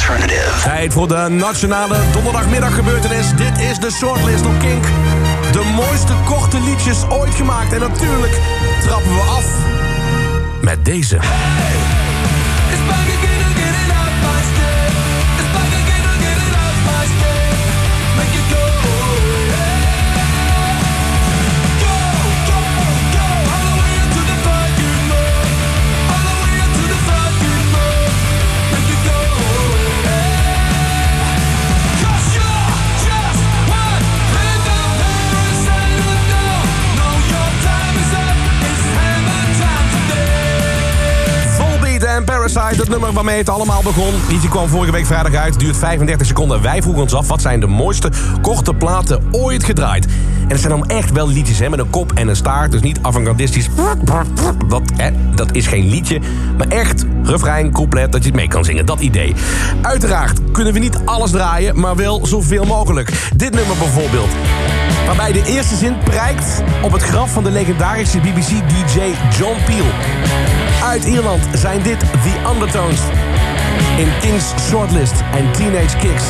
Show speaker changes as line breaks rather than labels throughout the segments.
alternative.
Tijd voor de nationale donderdagmiddaggebeurtenis. Dit is de shortlist op Kink. De mooiste korte liedjes ooit gemaakt. En natuurlijk trappen we af met deze. Volbeat Parasite, het nummer waarmee het allemaal begon. Liedje kwam vorige week vrijdag uit, duurt 35 seconden. Wij vroegen ons af, wat zijn de mooiste korte platen ooit gedraaid? En het zijn dan echt wel liedjes hè, met een kop en een staart. Dus niet avant-gardistisch. Dat, dat is geen liedje. Maar echt refrein, couplet, dat je het mee kan zingen. Dat idee. Uiteraard kunnen we niet alles draaien, maar wel zoveel mogelijk. Dit nummer bijvoorbeeld. Waarbij de eerste zin prijkt op het graf van de legendarische BBC-DJ John Peel. Uit Ierland zijn dit The Undertones. In King's Shortlist en Teenage Kicks.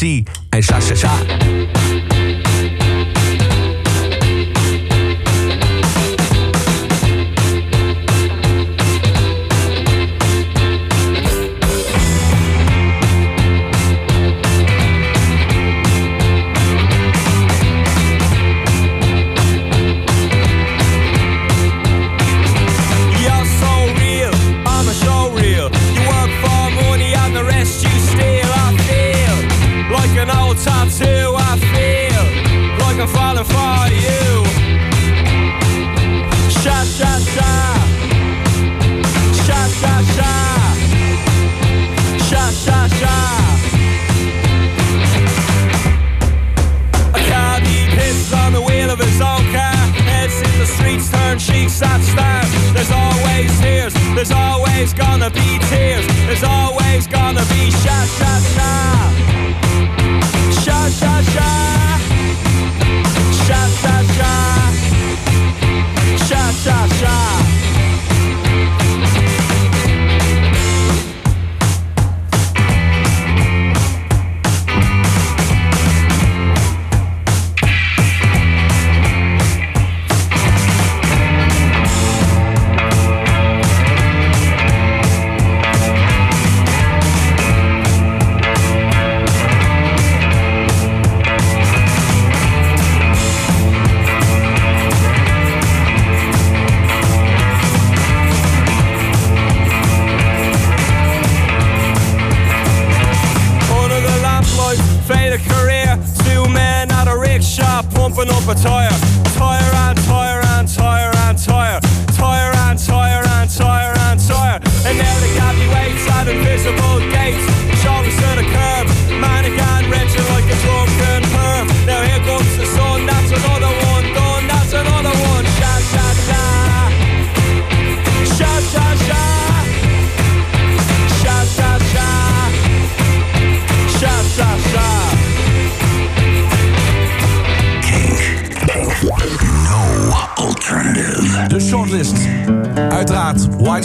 see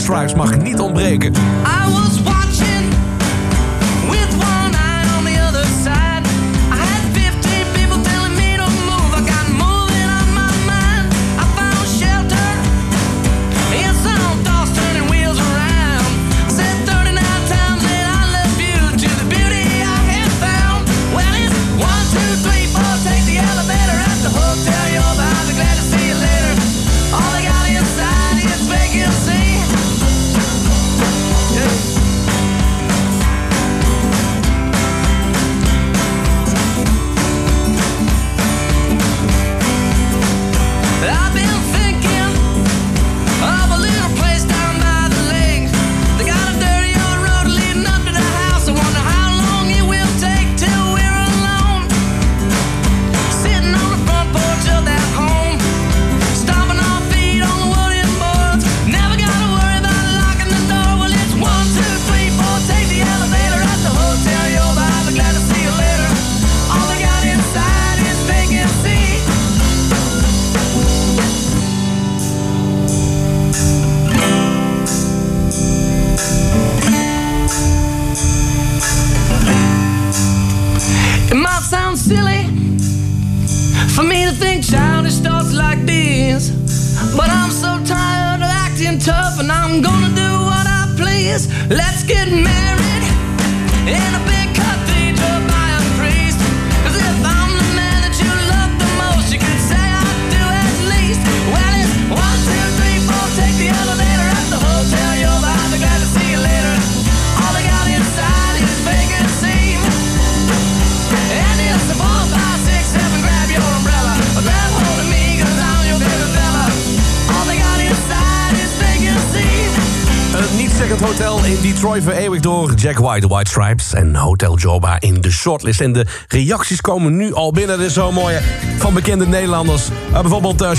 Stripes mag niet ontbreken.
I was tough, and I'm gonna do what I please. Let's get married in a big
Niet-zeggend hotel in Detroit vereeuwigd door Jack White, White Stripes... en Hotel Joba in de shortlist. En de reacties komen nu al binnen, dat is zo mooi. hè, Van bekende Nederlanders. Uh, bijvoorbeeld uh,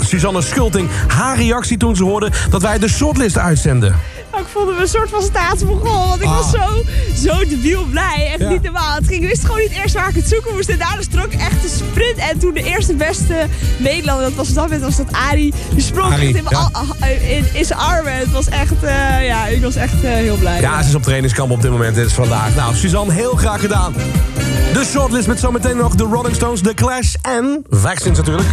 Suzanne Schulting. Haar reactie toen ze hoorde dat wij de shortlist uitzenden.
Ik voelde me een soort van staatsmogol. Want ik was zo, zo debiel blij. Echt
Ja.
niet normaal. Het ging, ik wist gewoon niet eerst waar ik het zoeken moest. En daarna trok ik echt de sprint. En toen de eerste beste Nederlander, dat was op dat moment was dat Arie. Die sprong
Arie,
echt in, mijn
ja.
al- in, in zijn armen. Het was echt, eh, ja, ik was echt eh, heel blij.
Ja, ze is op trainingskamp op dit moment, dit is vandaag. Nou, Suzanne, heel graag gedaan. De shortlist met zometeen nog de Rolling Stones, The Clash en Vaccines natuurlijk.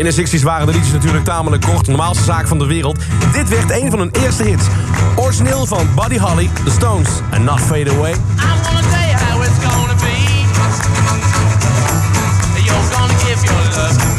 In de 60s waren de liedjes natuurlijk tamelijk kort, de normaalste zaak van de wereld. Dit werd een van hun eerste hits. Origineel van Buddy Holly, The Stones en Not Fade Away.
Love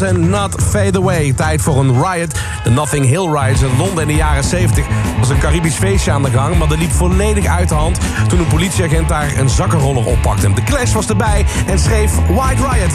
Stones en Not Fade Away. Tijd voor een riot. De Nothing Hill Riots in Londen in de jaren 70. was een Caribisch feestje aan de gang, maar dat liep volledig uit de hand... toen een politieagent daar een zakkenroller oppakte. De Clash was erbij en schreef White Riot.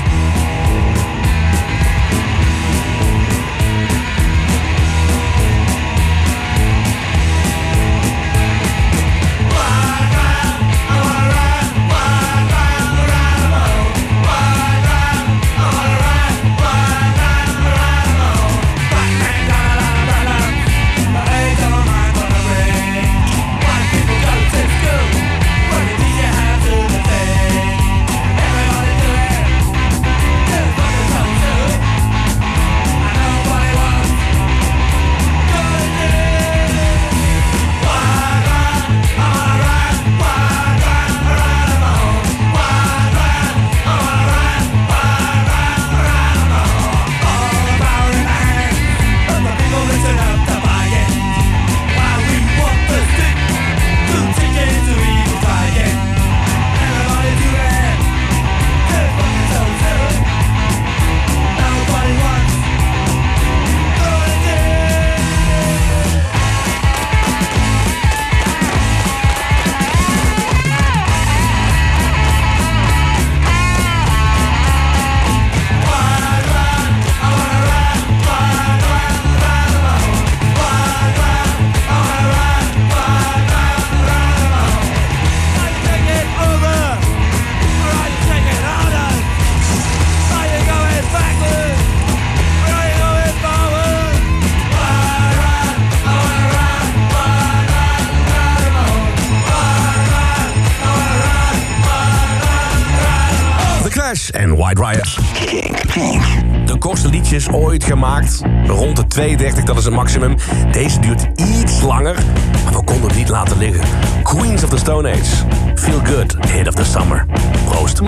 Rond de 2.30, dat is het maximum. Deze duurt iets langer, maar we konden het niet laten liggen. Queens of the Stone Age. Feel good, hit of the summer. Proost.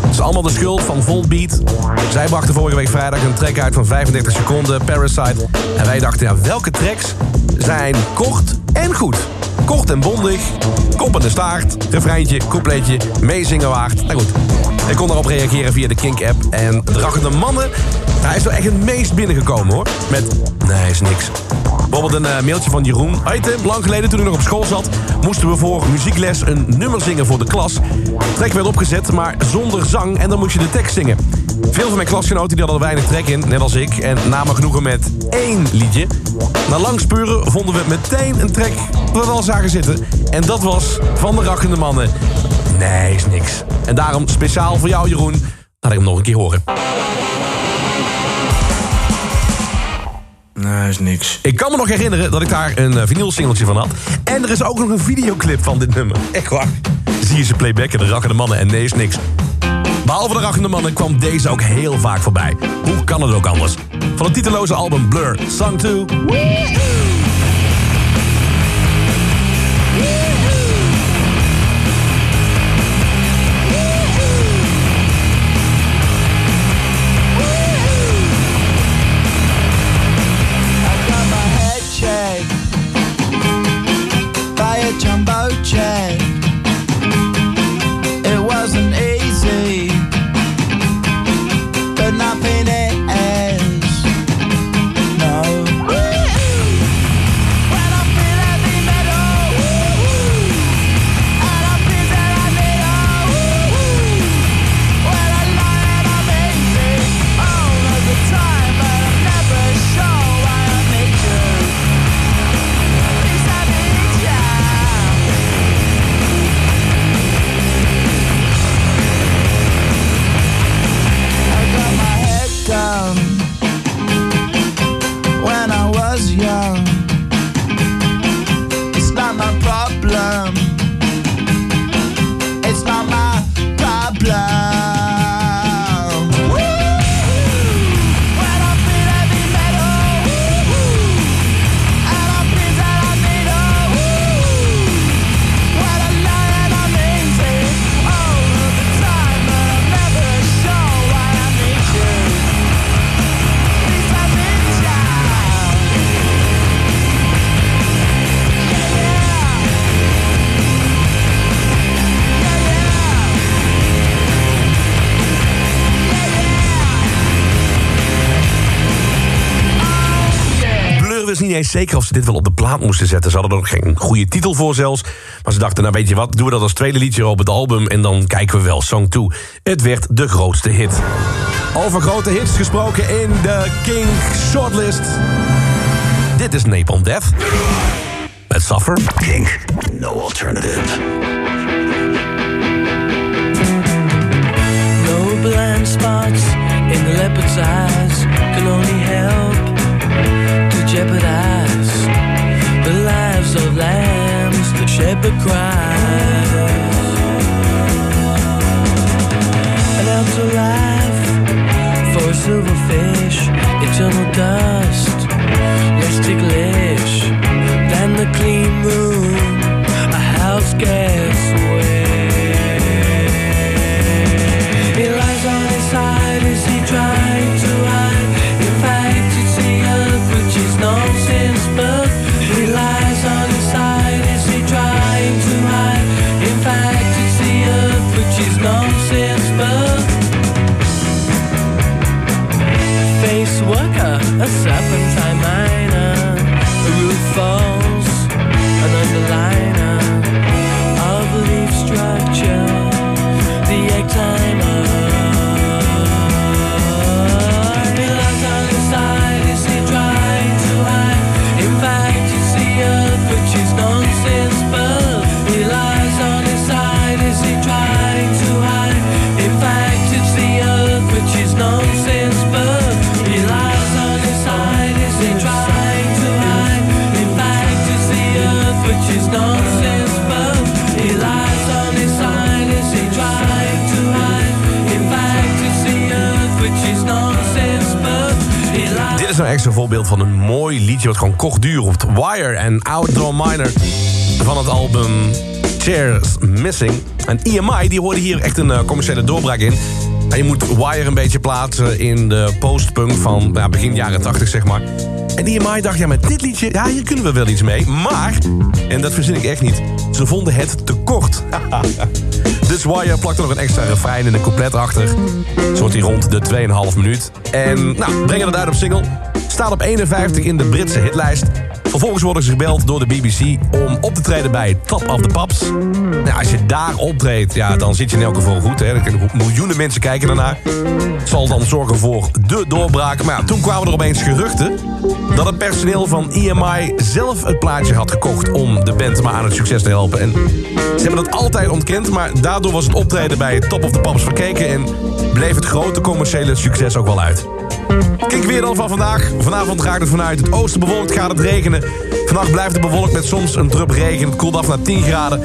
Het is allemaal de schuld van Volbeat. Zij brachten vorige week vrijdag een track uit van 35 seconden, Parasite. En wij dachten, ja, welke tracks zijn kort en goed?
Kort en bondig, kop en de staart, refreintje, coupletje, meezingen waard. Nou goed, ik kon daarop reageren via de Kink-app. En Drachende Mannen, hij is wel echt het meest binnengekomen hoor. Met, nee, is niks. Bijvoorbeeld een eh, mailtje van Jeroen. Hoi lang geleden toen ik nog op school zat... moesten we voor muziekles een nummer zingen voor de klas. Trek werd opgezet, maar zonder zang en dan moest je de tekst zingen. Veel van mijn klasgenoten die hadden weinig trek in, net als ik... en namen genoegen met één liedje. Na lang spuren vonden we meteen een track waar we wel zagen zitten. En dat was van de Rakkende Mannen. Nee, is niks. En daarom speciaal voor jou, Jeroen, laat ik hem nog een keer horen.
Nee, is niks.
Ik kan me nog herinneren dat ik daar een uh, vinylsingeltje van had. En er is ook nog een videoclip van dit nummer. Echt waar. Zie je ze playbacken, de rakkende mannen en nee is niks. Behalve de rakkende mannen kwam deze ook heel vaak voorbij. Hoe kan het ook anders? Van het titeloze album Blur, Song 2. Niet eens zeker of ze dit wel op de plaat moesten zetten. Ze hadden er nog geen goede titel voor zelfs. Maar ze dachten, nou weet je wat, doen we dat als tweede liedje op het album... en dan kijken we wel Song 2. Het werd de grootste hit. Over grote hits gesproken in de King Shortlist. Dit is Napalm Death. Met Suffer. King, no alternative.
No blind spots in the leopard's eyes can only help the lives of lambs the shepherd cries. An ounce of life for a silverfish, eternal dust, less ticklish
kort duurt. Wire en Outdoor Miner van het album Chairs Missing. En EMI die hoorde hier echt een eh, commerciële doorbraak in. En je moet Wire een beetje plaatsen in de postpunk van ja, begin jaren 80, zeg maar. En EMI dacht, ja, met dit liedje, ja, hier kunnen we wel iets mee. Maar, en dat verzin ik echt niet, ze vonden het te kort. dus Wire plakt er nog een extra refrein en een couplet achter. Zo wordt hij rond de 2,5 minuut. En, nou, brengen het uit op single. Staat op 51 in de Britse hitlijst. Vervolgens worden ze gebeld door de BBC om op te treden bij Top of the Pops. Nou, als je daar optreedt, ja, dan zit je in elk geval goed. Hè. Miljoenen mensen kijken daarnaar. Het zal dan zorgen voor de doorbraak. Maar toen kwamen er opeens geruchten... dat het personeel van EMI zelf het plaatje had gekocht... om de band maar aan het succes te helpen. En ze hebben dat altijd ontkend... maar daardoor was het optreden bij Top of the Pops verkeken... en bleef het grote commerciële succes ook wel uit. Kijk weer dan van vandaag. Vanavond gaat het vanuit het oosten bewolkt, gaat het regenen. Vannacht blijft het bewolkt met soms een drup regen. Het koelt af naar 10 graden.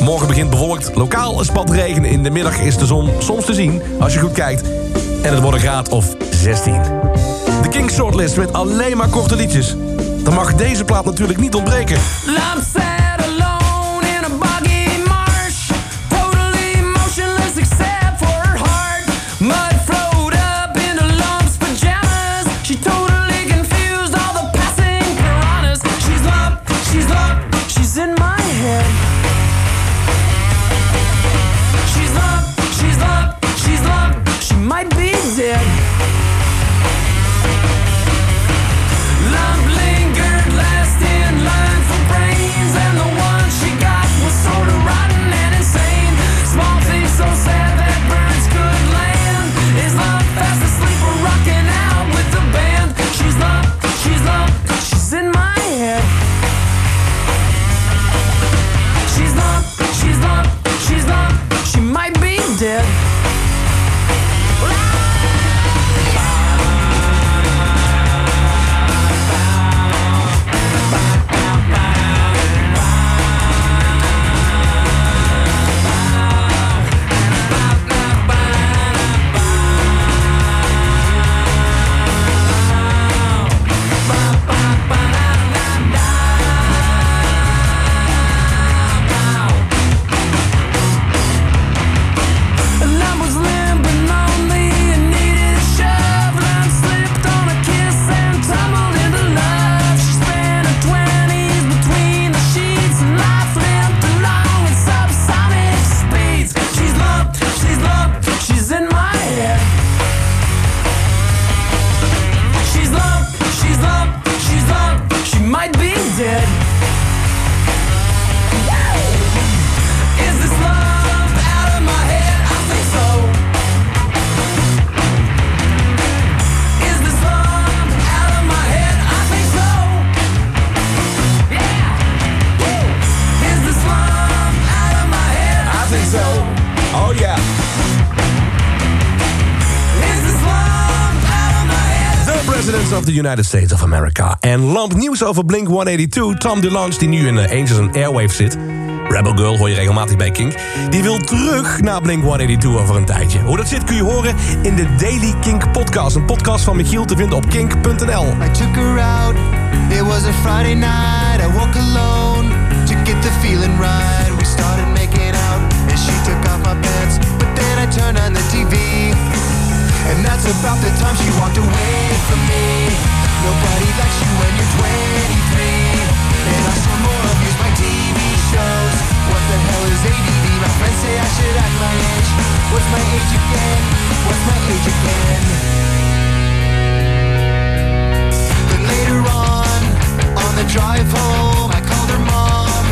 Morgen begint bewolkt. Lokaal een spat regen. In de middag is de zon soms te zien, als je goed kijkt. En het wordt een graad of 16. De King Shortlist met alleen maar korte liedjes. Dan mag deze plaat natuurlijk niet ontbreken.
I'm
United States of America. En lamp nieuws over Blink-182. Tom DeLonge, die nu in eh, Angels and Airwaves zit. Rebel Girl hoor je regelmatig bij Kink. Die wil terug naar Blink-182 over een tijdje. Hoe dat zit kun je horen in de Daily Kink podcast. Een podcast van Michiel te vinden op kink.nl.
I took her out. It was a Friday night. I woke alone to get the feeling right. We started making out, and she took off my pants. But then I turned on the TV, and that's about the time she walked away from me. Nobody likes you when you're 23, and I saw more of my TV shows. What the hell is ADD? My friends say I should act my age. What's my age again? What's my age again? Then later on, on the drive home, I called her mom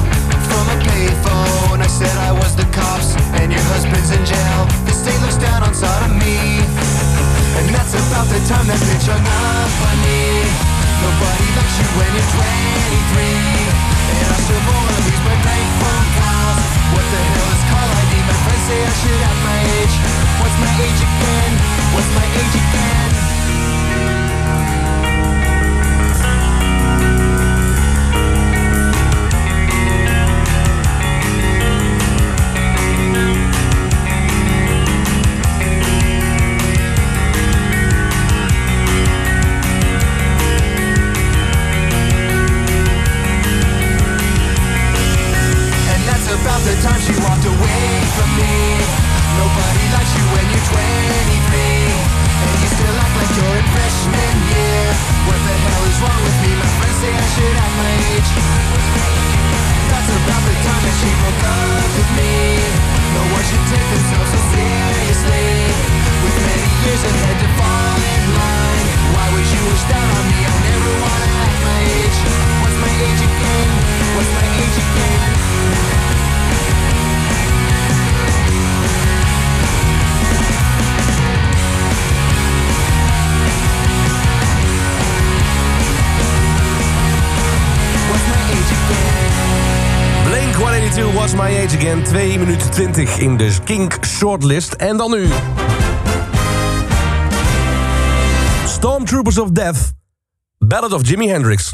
from a payphone. I said I was the cops and your husband's in jail. The state looks down on sodomy. And that's about the time that bitch hung up. Nobody likes you when you're 23. And I still wanna lose my bank phone calls. What the hell is call ID? My friends say I should have my age. What's my age again? What's my age again?
My Age Again. 2 minuten 20 in de Kink Shortlist. En dan nu... Stormtroopers of Death. Ballad of Jimi Hendrix.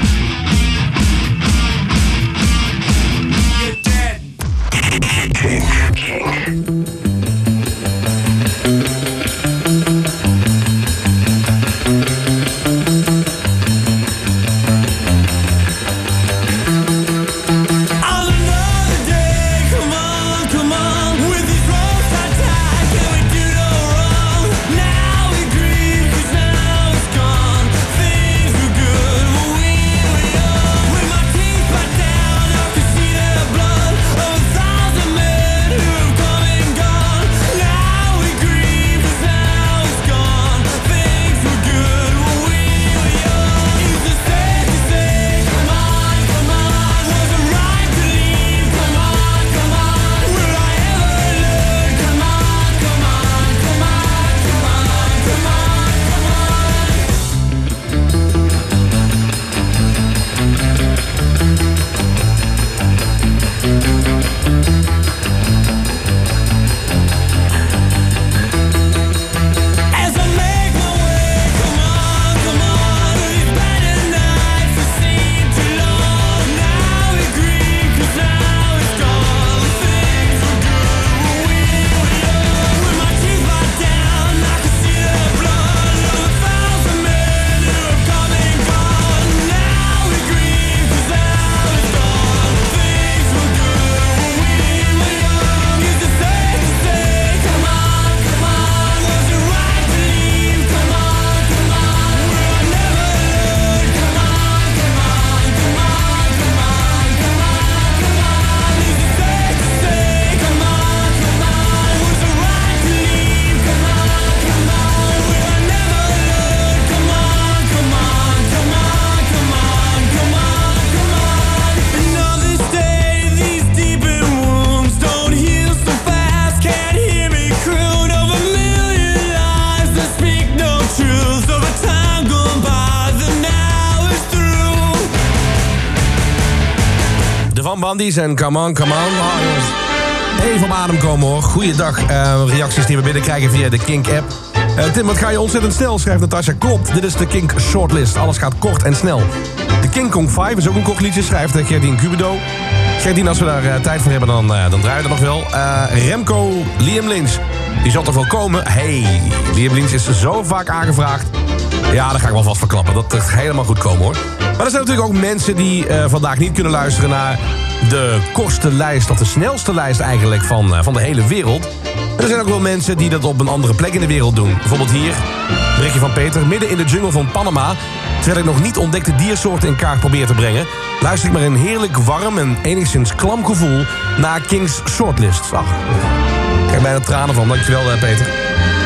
En Come On, Come On. Even adem komen hoor. Goeiedag. Eh reacties die we binnenkrijgen via de Kink-app. Eh, Tim, wat ga je ontzettend snel, schrijft Natasja. Klopt, dit is de Kink Shortlist. Alles gaat kort en snel. De King Kong 5 is ook een kort liedje, schrijft eh, Gerdien Cubido. Gerdien, als we daar tijd voor hebben, dan, dan draaien we het nog wel. Remco Liam Lynch, die zal toch wel komen? Hey, Liam Lynch is zo vaak aangevraagd. Ja, daar ga ik wel vast verklappen. Dat het helemaal goed komen hoor. Maar er zijn natuurlijk ook mensen die vandaag niet kunnen luisteren naar de kortste lijst, of de snelste lijst eigenlijk van, eh, van de hele wereld. Er zijn ook wel mensen die dat op een andere plek in de wereld doen. Bijvoorbeeld hier, berichtje van Peter. Midden in de jungle van Panama, terwijl ik nog niet ontdekte diersoorten in kaart probeer te brengen... luister ik maar een heerlijk warm en enigszins klam gevoel naar King's Shortlist. Ach, ik krijg bijna tranen van. Dankjewel, eh, Peter.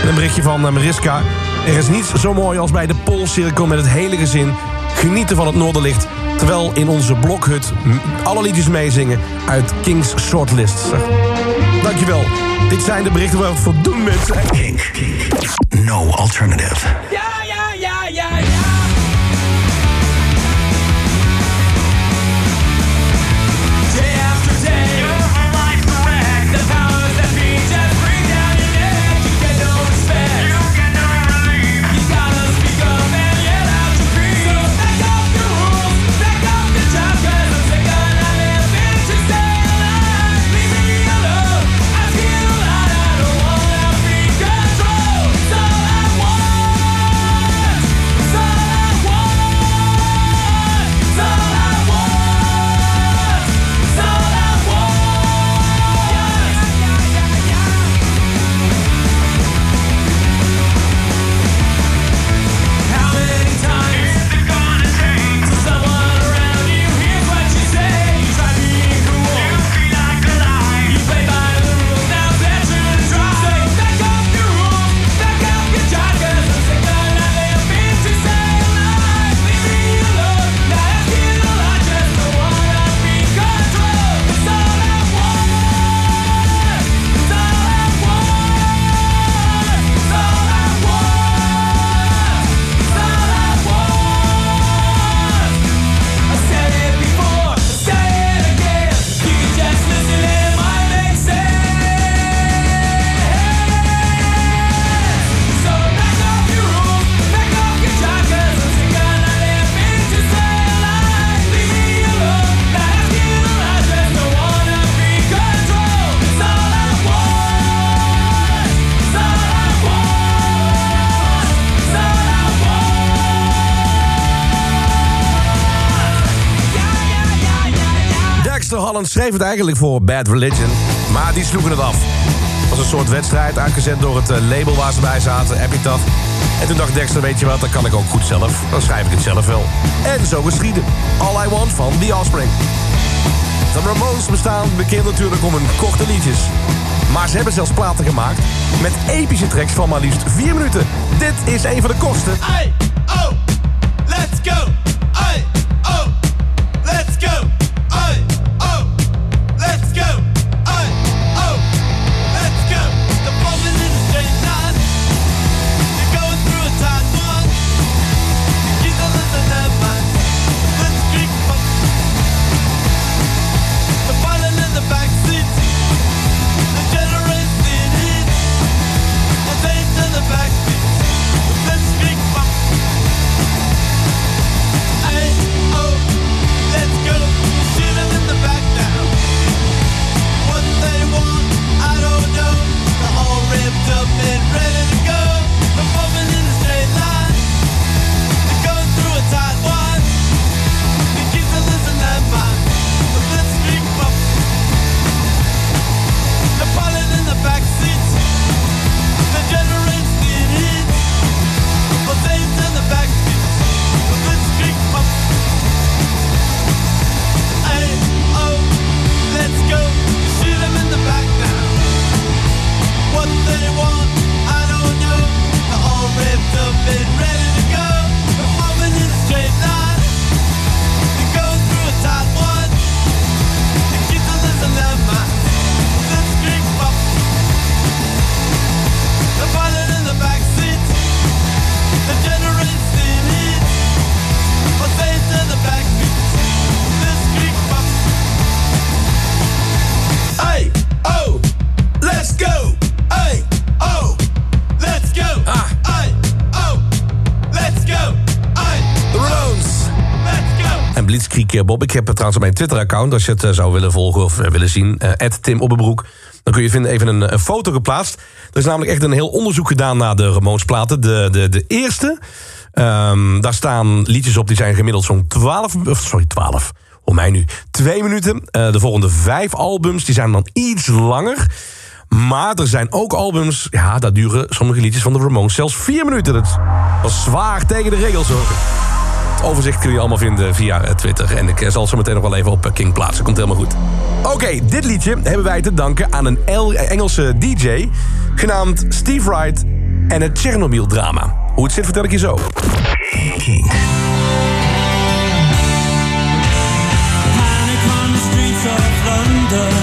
En een berichtje van eh, Mariska. Er is niets zo mooi als bij de Poolcirkel met het hele gezin... genieten van het Noorderlicht... terwijl in onze blokhut alle liedjes meezingen uit King's Shortlist. Dankjewel. Dit zijn de berichten waar we voor doen, mensen.
No alternative.
Ja,
schreef het eigenlijk voor Bad Religion, maar die sloegen het af. Het was een soort wedstrijd, aangezet door het eh, label waar ze bij zaten, Epitaph. En toen dacht Dexter, weet je wat, dat kan ik ook goed zelf. Dan schrijf ik het zelf wel. En zo geschieden. All I Want van The Offspring. De Ramones bestaan bekend natuurlijk om hun korte liedjes. Maar ze hebben zelfs platen gemaakt met epische tracks van maar liefst 4 minuten. Dit is een van de kortste.
Hey, oh, let's go.
Bob. Ik heb trouwens op mijn Twitter-account. Als je het eh, zou willen volgen of eh, willen zien. eh Tim Oppenbroek. Dan kun je vinden even een, foto geplaatst. Er is namelijk echt een heel onderzoek gedaan naar de Ramones-platen. De, de, de eerste. ehm, daar staan liedjes op die zijn gemiddeld zo'n 12... of, Sorry, 12. Hoor mij nu. Twee minuten. De volgende vijf albums die zijn dan iets langer. Maar er zijn ook albums... Ja, daar duren sommige liedjes van de Ramones zelfs vier minuten. Dat was zwaar tegen de regels hoor. Overzicht kun je allemaal vinden via eh, Twitter. En ik eh, zal zo meteen nog wel even op eh, King plaatsen. Komt helemaal goed. Oké, dit liedje hebben wij te danken aan een El- Engelse DJ... genaamd Steve Wright en het Chernobyl-drama. Hoe het zit vertel ik je zo.
King.
Panic on the streets of London.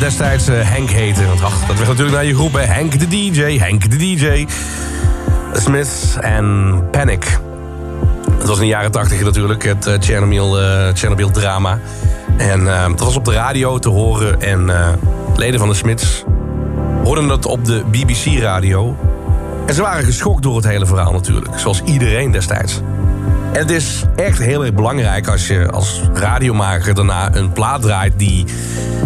Destijds eh, Henk heette. Want ach, dat werd natuurlijk naar je groep. Henk de DJ, Henk de DJ. The Smiths en Panic. Het was in de jaren 80 natuurlijk, het eh, Chernobyl, eh, Chernobyl drama. En eh, dat was op de radio te horen. En leden van de Smiths hoorden dat op de BBC-radio. En ze waren geschokt door het hele verhaal natuurlijk. Zoals iedereen destijds. En het is echt heel erg belangrijk als je als radiomaker daarna een plaat draait... die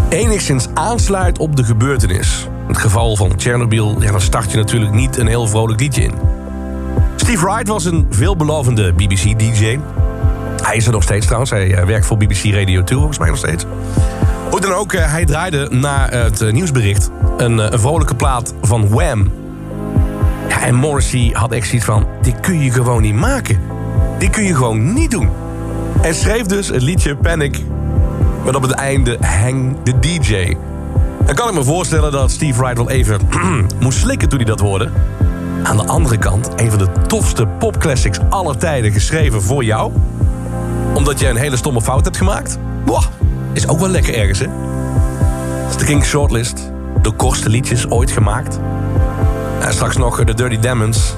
enigszins aansluit op de gebeurtenis. In het geval van Chernobyl, ja, dan start je natuurlijk niet een heel vrolijk liedje in. Steve Wright was een veelbelovende BBC-DJ. Hij is er nog steeds trouwens. Hij eh, werkt voor BBC Radio 2, volgens mij nog steeds. Hoe dan ook, eh, hij draaide na het eh, nieuwsbericht een, een vrolijke plaat van Wham. Ja, en Morrissey had echt zoiets van... dit kun je gewoon niet maken. Dit kun je gewoon niet doen. En schreef dus het liedje Panic... met op het einde Hang the DJ. Dan kan ik me voorstellen dat Steve Wright wel even moest slikken toen hij dat hoorde. Aan de andere kant, een van de tofste popclassics aller tijden geschreven voor jou. Omdat je een hele stomme fout hebt gemaakt. Boah, is ook wel lekker ergens, hè? Dat de Shortlist. De kortste liedjes ooit gemaakt. En straks nog de Dirty Demons.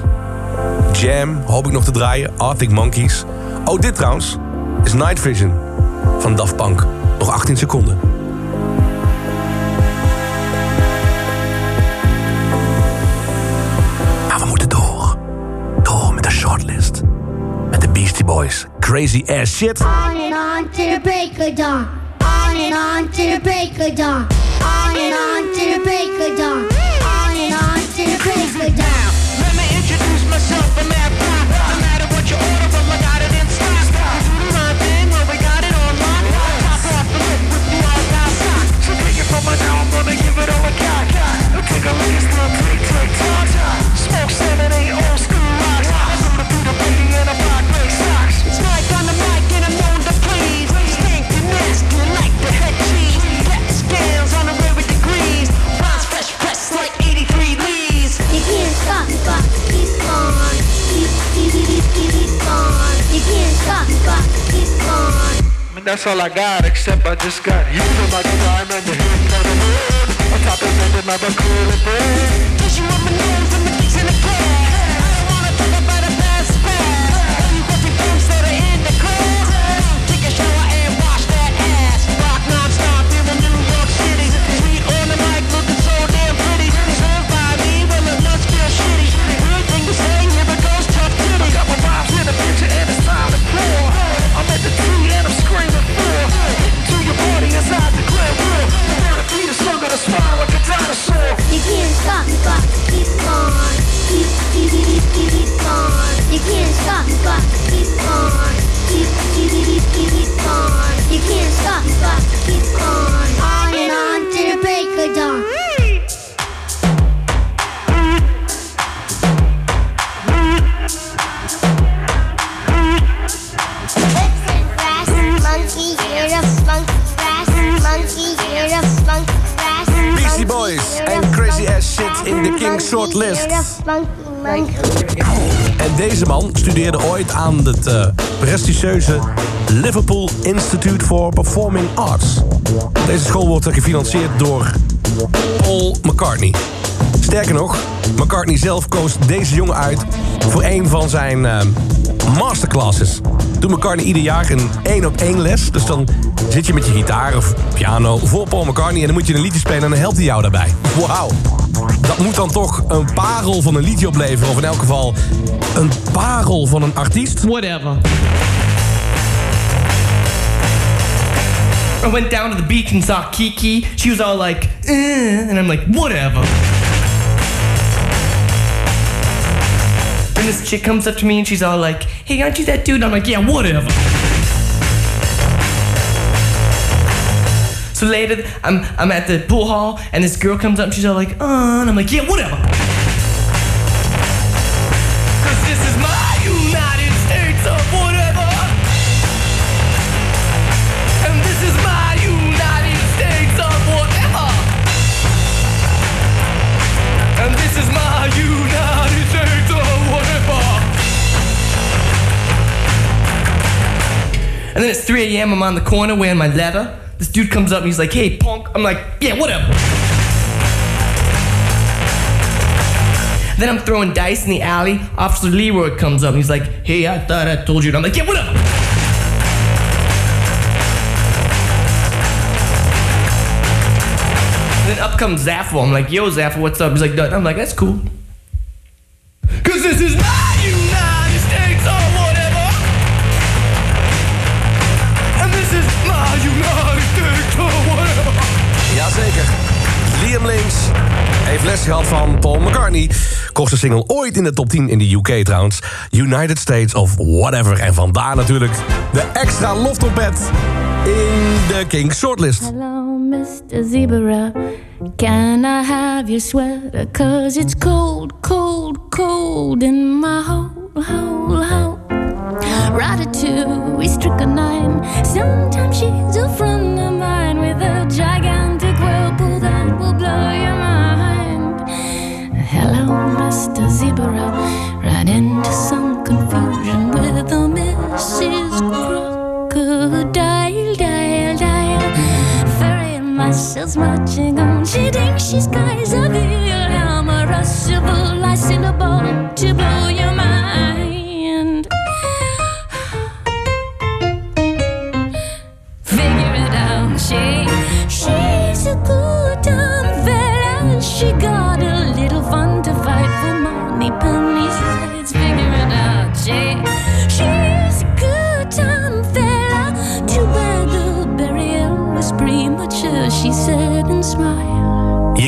Jam, hoop ik nog te draaien. Arctic Monkeys. Oh, dit trouwens is Night Vision van Daft Punk. Nog 18 seconden. Maar we moeten door. Door met de shortlist. Met de Beastie Boys. Crazy ass shit.
On and on to the dawn. On and on to the dawn. On and on to the dawn. On and on to the dawn.
That's all I got, except I just got you in my time and the hit for the moon. On top of that, another cool bird. Cause you on my nose
stop keep on. Keep, keep, keep, keep, keep on. You can't stop but keep on. Keep, keep, keep, keep, keep on. You can't stop but keep on. On and on to the break of dawn.
Shortlist. En deze man studeerde ooit aan het eh, prestigieuze Liverpool Institute for Performing Arts. Deze school wordt gefinancierd door Paul McCartney. Sterker nog, McCartney zelf koos deze jongen uit voor een van zijn eh, masterclasses. Doet McCartney ieder jaar een één op één les. Dus dan zit je met je gitaar of piano voor Paul McCartney... en dan moet je een liedje spelen en dan helpt hij jou daarbij. Wauw. Dat moet dan toch een parel van een liedje opleveren. Of in elk geval een parel van een artiest.
Whatever. I went down to the beach and saw Kiki. She was all like, eh, and I'm like, whatever. And this chick comes up to me and she's all like, hey, aren't you that dude? I'm like, yeah, whatever. So later, I'm, I'm at the pool hall and this girl comes up she's all like, uh, and I'm like, yeah, whatever. Cause this is my United States of whatever. And this is my United States of whatever. And this is my United States of whatever. And then it's 3 a.m. I'm on the corner wearing my leather, This dude comes up and he's like, "Hey, punk." I'm like, "Yeah, what up?" Then I'm throwing dice in the alley. Officer Leroy comes up and he's like, "Hey, I thought I told you." And I'm like, "Yeah, what up?" Then up comes Zaffo. I'm like, "Yo, Zaffo, what's up?" He's like, "Dud." I'm like, "That's cool." Cause this is
heeft les gehad van Paul McCartney. Kortste single ooit in de top 10 in de UK trouwens. United States of Whatever. En vandaar natuurlijk de extra loftrompet in de King Shortlist.
Hello, Mr. Zebra. Can I have your sweater? Cause it's cold, cold, cold in my hole, hole, hole. Ratatouille, strychnine. Sometimes she's a friend of mine with a gigantic whirlpool that will blow your. Mr. Zebra. Ran into some confusion with a Mrs. Crocodile, dial, dial. Marching on. She thinks she's Kaiser Wilhelm, a rushable, blow your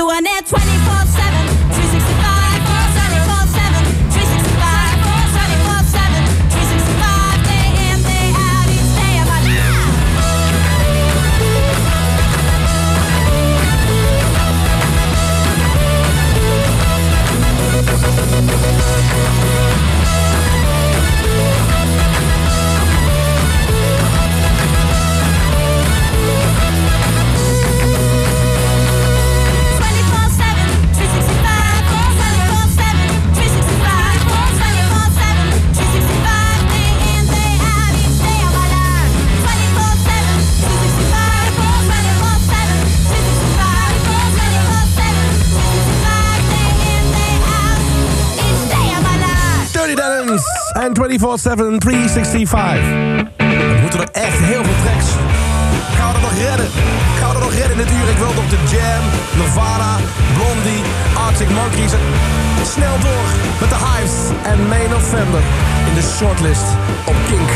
doing it 24
24-7, 365. We moeten er echt heel veel tracks. Gaan we er nog redden? Gaan we er nog redden dit uur? Ik wil op de Jam, Nirvana, Blondie, Arctic Monkeys. Snel door met de Hives en Main Offender in de shortlist op Kink.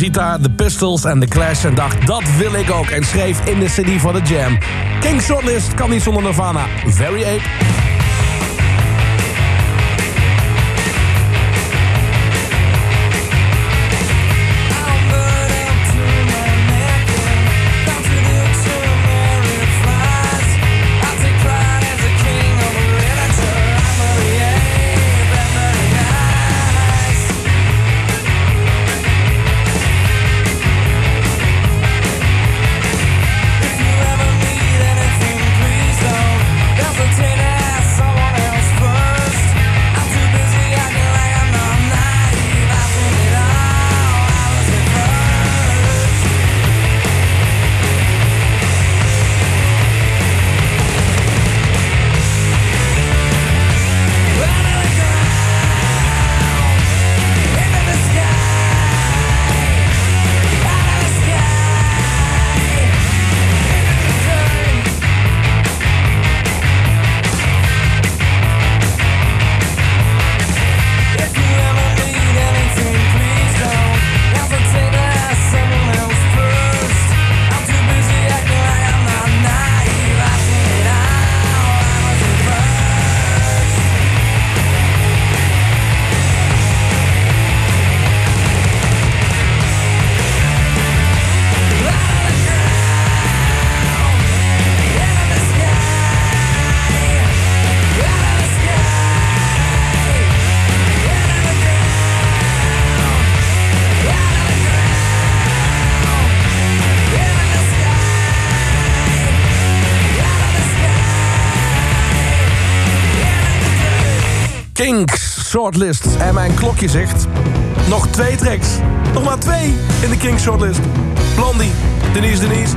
Rosita, The
Pistols en The Clash... en dacht, dat wil ik ook. En schreef in de city van de Jam. King Shortlist kan niet zonder Nirvana. Very Ape. Shortlist. En mijn klokje zegt... Nog twee tracks. Nog maar twee in de King Shortlist. Blondie, Denise Denise...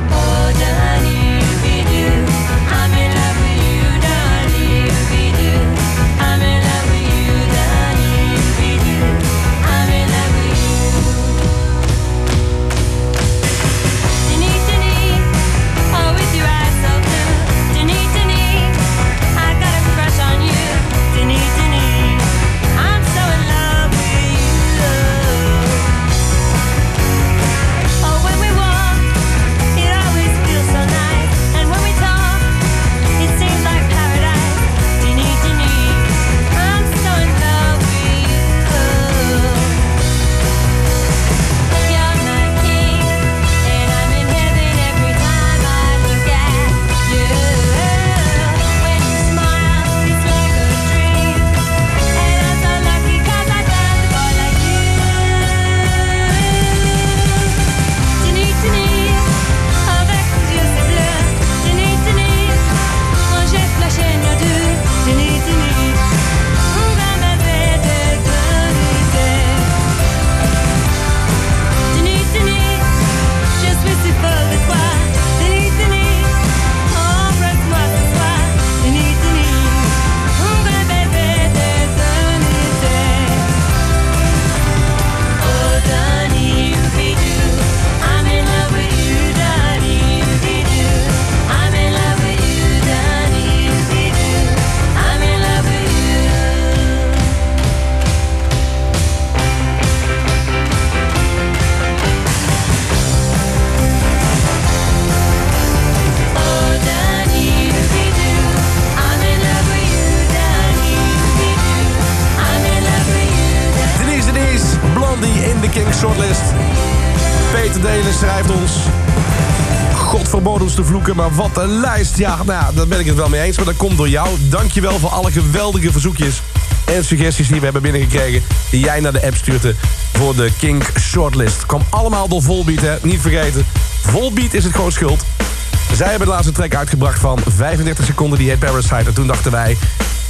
King Shortlist. Peter Delen schrijft ons... God verbood ons te vloeken, maar wat een lijst. Ja, nou, daar ben ik het wel mee eens, maar dat komt door jou. Dankjewel voor alle geweldige verzoekjes en suggesties die we hebben binnengekregen... die jij naar de app stuurde voor de King Shortlist. Kwam allemaal door Volbeat, hè? Niet vergeten. Volbeat is het gewoon schuld. Zij hebben de laatste track uitgebracht van 35 seconden, die heet Parasite. En toen dachten wij,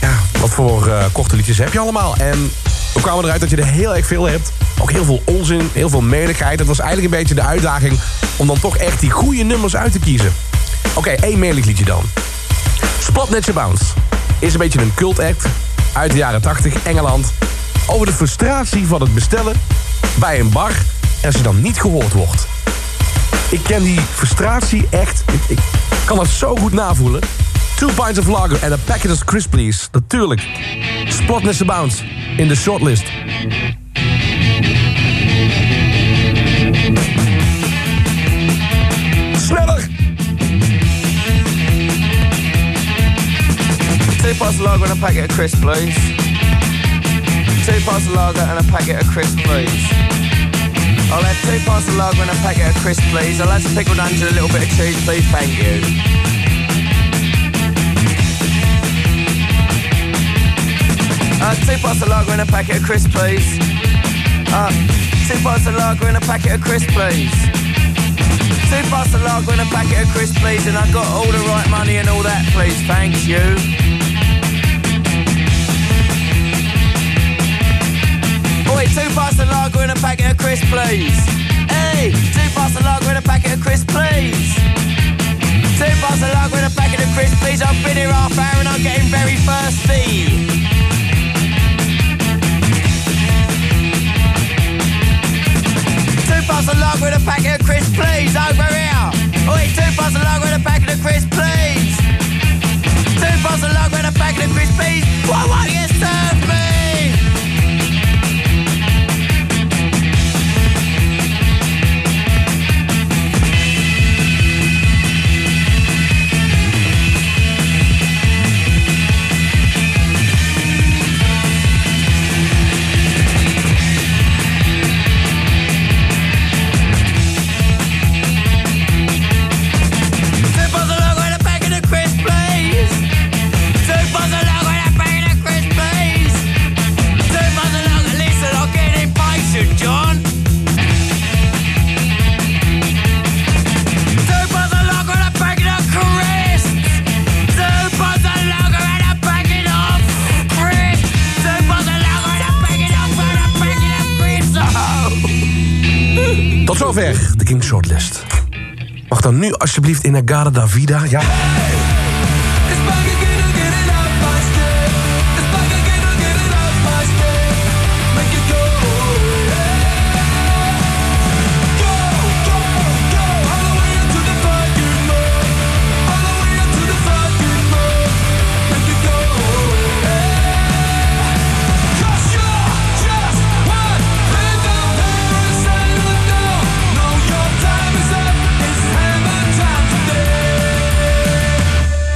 ja, wat voor eh, korte liedjes heb je allemaal? En we kwamen eruit dat je er heel erg veel hebt. Ook heel veel onzin, heel veel meligheid. Het was eigenlijk een beetje de uitdaging om dan toch echt die goede nummers uit te kiezen. Oké, één melig liedje dan. Splatnetje Bounce is een beetje een cult act uit de jaren 80, Engeland. Over de frustratie van het bestellen bij een bar en ze dan niet gehoord wordt. Ik ken die frustratie echt. Ik, kan dat zo goed navoelen. Two pints of lager en a packet of crisp please. Natuurlijk. Splatness Bounce in de shortlist. Sneller!
Two pints of lager and a packet of crisp, please. Two pints of lager and a packet of crisp, please. I'll have two pints of lager and a packet of crisps, please. I'll have some pickled onions and a little bit of cheese, please. Thank you. Uh, two pints of lager and a packet of crisps, please. Uh, two pints of lager and a packet of crisps, please. Two pints of lager and a packet of crisps, please. And I got all the right money and all that, please. Thanks you. Oi, two pints of lager and a packet of crisps, please. Hey, two pints of lager and a packet of crisp, please. Two pints of lager and a packet of crisp, please. I've been here half hour and I'm getting very thirsty. Two pints of lager and a packet of crisp, please. Over here. Oi, two pints of lager and a packet of crisp, please. Two pints of lager and a packet of crisp, please. What won't you serve
Zover de King Shortlist. Mag dan nu alsjeblieft in Agada Davida? Ja.